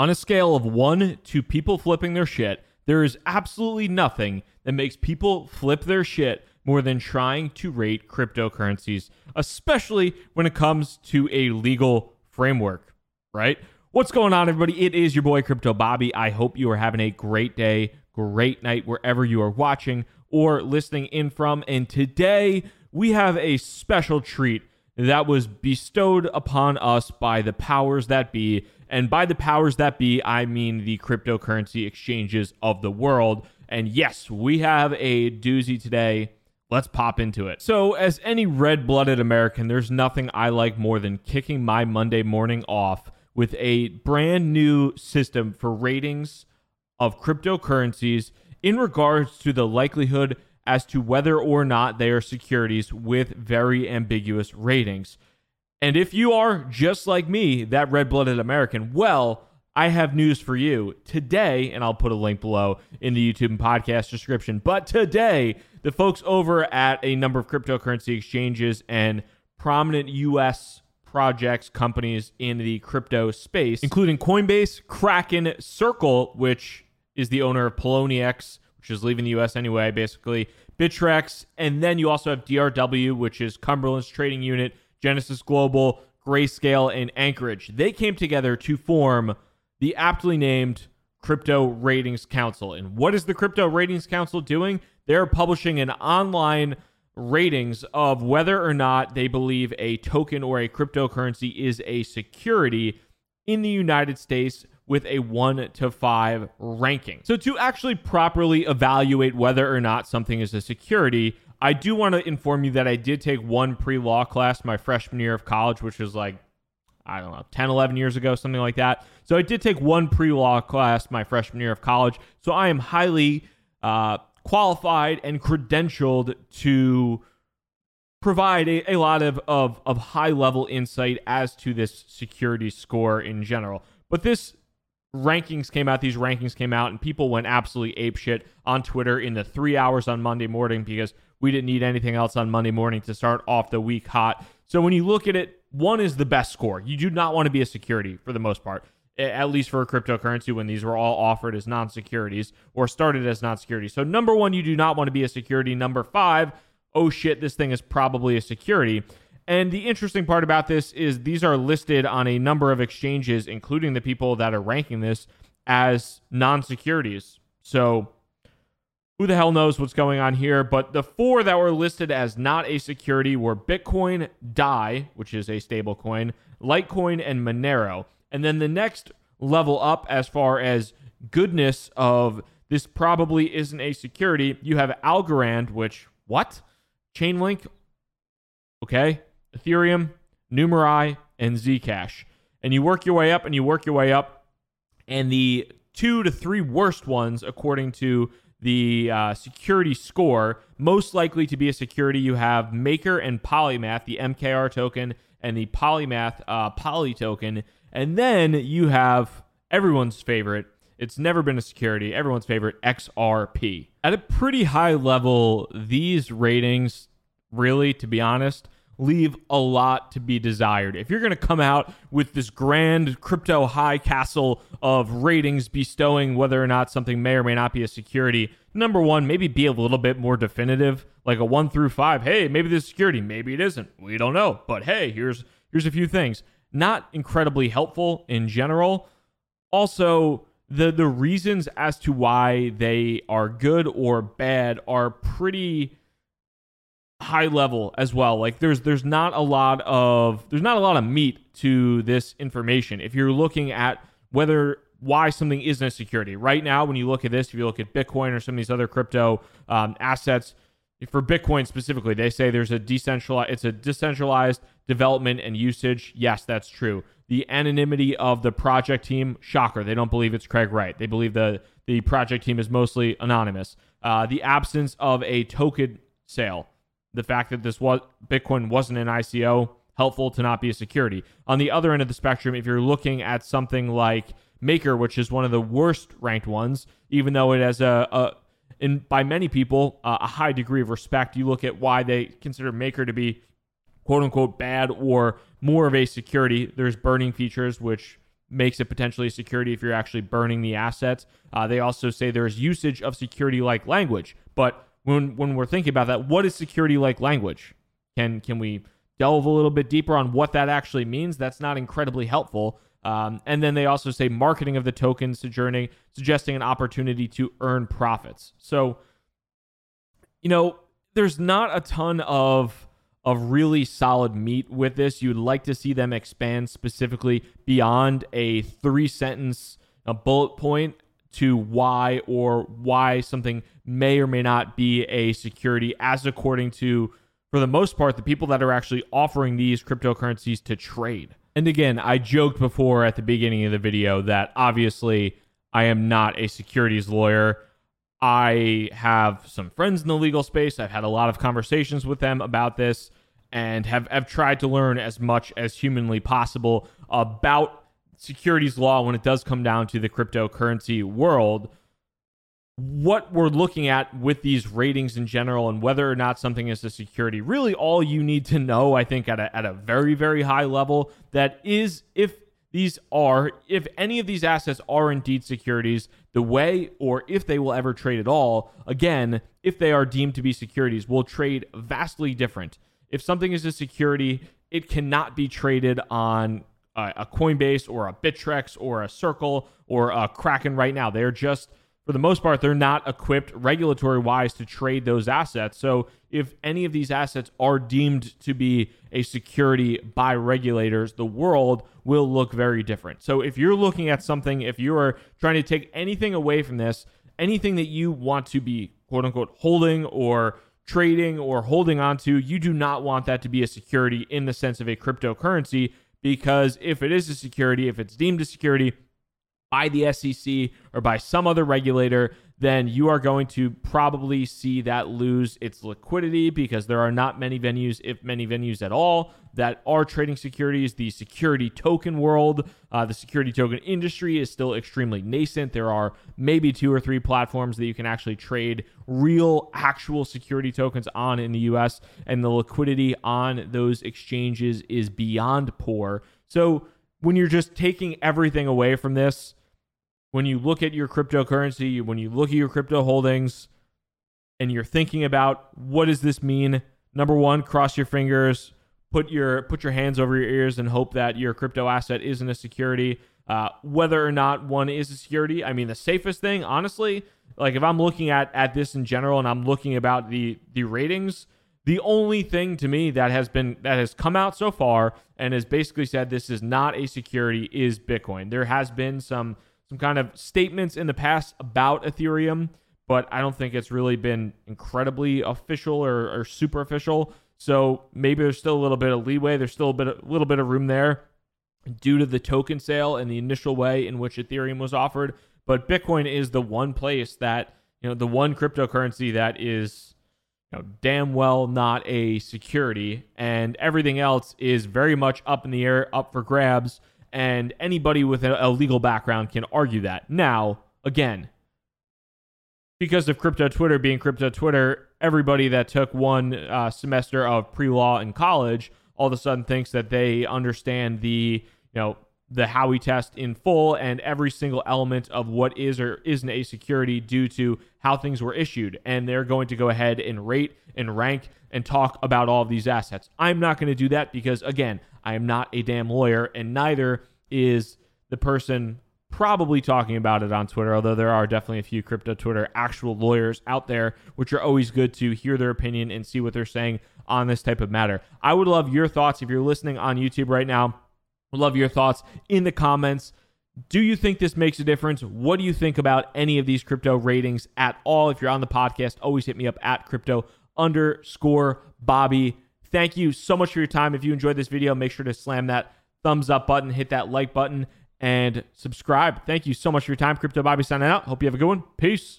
On a scale of one to people flipping their shit, there is absolutely nothing that makes people flip their shit more than trying to rate cryptocurrencies, especially when it comes to a legal framework, right? What's going on, everybody? It is your boy Crypto Bobby. I hope you are having a great day, great night, wherever you are watching or listening in from. And today we have a special treat that was bestowed upon us by the powers that be. And by the powers that be, I mean the cryptocurrency exchanges of the world. And yes, we have a doozy today. Let's pop into it. So, as any red blooded American, there's nothing I like more than kicking my Monday morning off with a brand new system for ratings of cryptocurrencies in regards to the likelihood as to whether or not they are securities with very ambiguous ratings. And if you are just like me, that red blooded American, well, I have news for you. Today, and I'll put a link below in the YouTube and podcast description, but today, the folks over at a number of cryptocurrency exchanges and prominent US projects, companies in the crypto space, including Coinbase, Kraken, Circle, which is the owner of Poloniex, which is leaving the US anyway, basically, Bittrex, and then you also have DRW, which is Cumberland's trading unit, Genesis Global, Grayscale, and Anchorage. They came together to form the aptly named Crypto Ratings Council. And what is the Crypto Ratings Council doing? They're publishing an online ratings of whether or not they believe a token or a cryptocurrency is a security in the United States with a one to five ranking. So, to actually properly evaluate whether or not something is a security, I do want to inform you that I did take one pre law class my freshman year of college, which was like, I don't know, 10, 11 years ago, something like that. So, I did take one pre law class my freshman year of college. So, I am highly uh, qualified and credentialed to provide a, a lot of, of, of high level insight as to this security score in general. But this rankings came out, these rankings came out, and people went absolutely apeshit on Twitter in the three hours on Monday morning because we didn't need anything else on Monday morning to start off the week hot. So when you look at it, one is the best score. You do not want to be a security for the most part, at least for a cryptocurrency when these were all offered as non securities or started as non securities. So, number one, you do not want to be a security. Number five, oh shit, this thing is probably a security. And the interesting part about this is these are listed on a number of exchanges, including the people that are ranking this as non securities. So who the hell knows what's going on here? But the four that were listed as not a security were Bitcoin, DAI, which is a stable coin, Litecoin, and Monero. And then the next level up, as far as goodness of this probably isn't a security, you have Algorand, which, what? Chainlink, okay. Ethereum, Numerai, and Zcash. And you work your way up and you work your way up. And the two to three worst ones, according to the uh, security score, most likely to be a security, you have Maker and Polymath, the MKR token, and the Polymath uh, Poly token. And then you have everyone's favorite. It's never been a security, everyone's favorite, XRP. At a pretty high level, these ratings, really, to be honest, leave a lot to be desired. If you're going to come out with this grand crypto high castle of ratings bestowing whether or not something may or may not be a security, number one, maybe be a little bit more definitive, like a one through five. Hey, maybe this security, maybe it isn't. We don't know. But hey, here's here's a few things. Not incredibly helpful in general. Also, the the reasons as to why they are good or bad are pretty high level as well. Like there's there's not a lot of there's not a lot of meat to this information. If you're looking at whether why something isn't a security right now, when you look at this, if you look at Bitcoin or some of these other crypto um, assets, for Bitcoin specifically, they say there's a decentralized it's a decentralized development and usage. Yes, that's true. The anonymity of the project team, shocker, they don't believe it's Craig Wright. They believe the the project team is mostly anonymous. Uh, the absence of a token sale the fact that this was Bitcoin wasn't an ICO helpful to not be a security. On the other end of the spectrum, if you're looking at something like Maker, which is one of the worst ranked ones, even though it has a, a in by many people uh, a high degree of respect, you look at why they consider Maker to be quote unquote bad or more of a security. There's burning features which makes it potentially a security if you're actually burning the assets. Uh, they also say there's usage of security like language. But when when we're thinking about that, what is security like language? Can can we delve a little bit deeper on what that actually means? That's not incredibly helpful. Um, and then they also say marketing of the tokens sojourning, suggesting an opportunity to earn profits. So, you know, there's not a ton of of really solid meat with this. You'd like to see them expand specifically beyond a three sentence a bullet point to why or why something may or may not be a security, as according to, for the most part, the people that are actually offering these cryptocurrencies to trade. And again, I joked before at the beginning of the video that obviously I am not a securities lawyer. I have some friends in the legal space. I've had a lot of conversations with them about this and have, have tried to learn as much as humanly possible about securities law when it does come down to the cryptocurrency world. What we're looking at with these ratings in general and whether or not something is a security, really all you need to know, I think, at a, at a very, very high level, that is if these are, if any of these assets are indeed securities, the way or if they will ever trade at all, again, if they are deemed to be securities, will trade vastly different. If something is a security, it cannot be traded on a, a Coinbase or a Bittrex or a Circle or a Kraken right now. They're just for the most part, they're not equipped regulatory wise to trade those assets. So, if any of these assets are deemed to be a security by regulators, the world will look very different. So, if you're looking at something, if you are trying to take anything away from this, anything that you want to be quote unquote holding or trading or holding onto, you do not want that to be a security in the sense of a cryptocurrency because if it is a security, if it's deemed a security, by the SEC or by some other regulator, then you are going to probably see that lose its liquidity because there are not many venues, if many venues at all, that are trading securities. The security token world, uh, the security token industry is still extremely nascent. There are maybe two or three platforms that you can actually trade real, actual security tokens on in the US, and the liquidity on those exchanges is beyond poor. So when you're just taking everything away from this, when you look at your cryptocurrency, when you look at your crypto holdings, and you're thinking about what does this mean? Number one, cross your fingers, put your put your hands over your ears, and hope that your crypto asset isn't a security. Uh, whether or not one is a security, I mean, the safest thing, honestly, like if I'm looking at at this in general, and I'm looking about the the ratings, the only thing to me that has been that has come out so far and has basically said this is not a security is Bitcoin. There has been some some kind of statements in the past about Ethereum, but I don't think it's really been incredibly official or, or super official. So maybe there's still a little bit of leeway. There's still a bit, a little bit of room there due to the token sale and the initial way in which Ethereum was offered. But Bitcoin is the one place that you know the one cryptocurrency that is you know damn well not a security, and everything else is very much up in the air, up for grabs and anybody with a, legal background can argue that. Now, again, because of crypto Twitter being crypto Twitter, everybody that took one uh, semester of pre law in college all of a sudden thinks that they understand the you know the Howey test in full and every single element of what is or isn't a security due to how things were issued. And they're going to go ahead and rate and rank and talk about all of these assets. I'm not going to do that because, again, I am not a damn lawyer, and neither is the person probably talking about it on Twitter, although there are definitely a few crypto Twitter actual lawyers out there, which are always good to hear their opinion and see what they're saying on this type of matter. I would love your thoughts if you're listening on YouTube right now. Would love your thoughts in the comments. Do you think this makes a difference? What do you think about any of these crypto ratings at all? If you're on the podcast, always hit me up at crypto underscore Bobby. Thank you so much for your time. If you enjoyed this video, make sure to slam that thumbs up button, hit that like button, and subscribe. Thank you so much for your time. Crypto Bobby signing out. Hope you have a good one. Peace.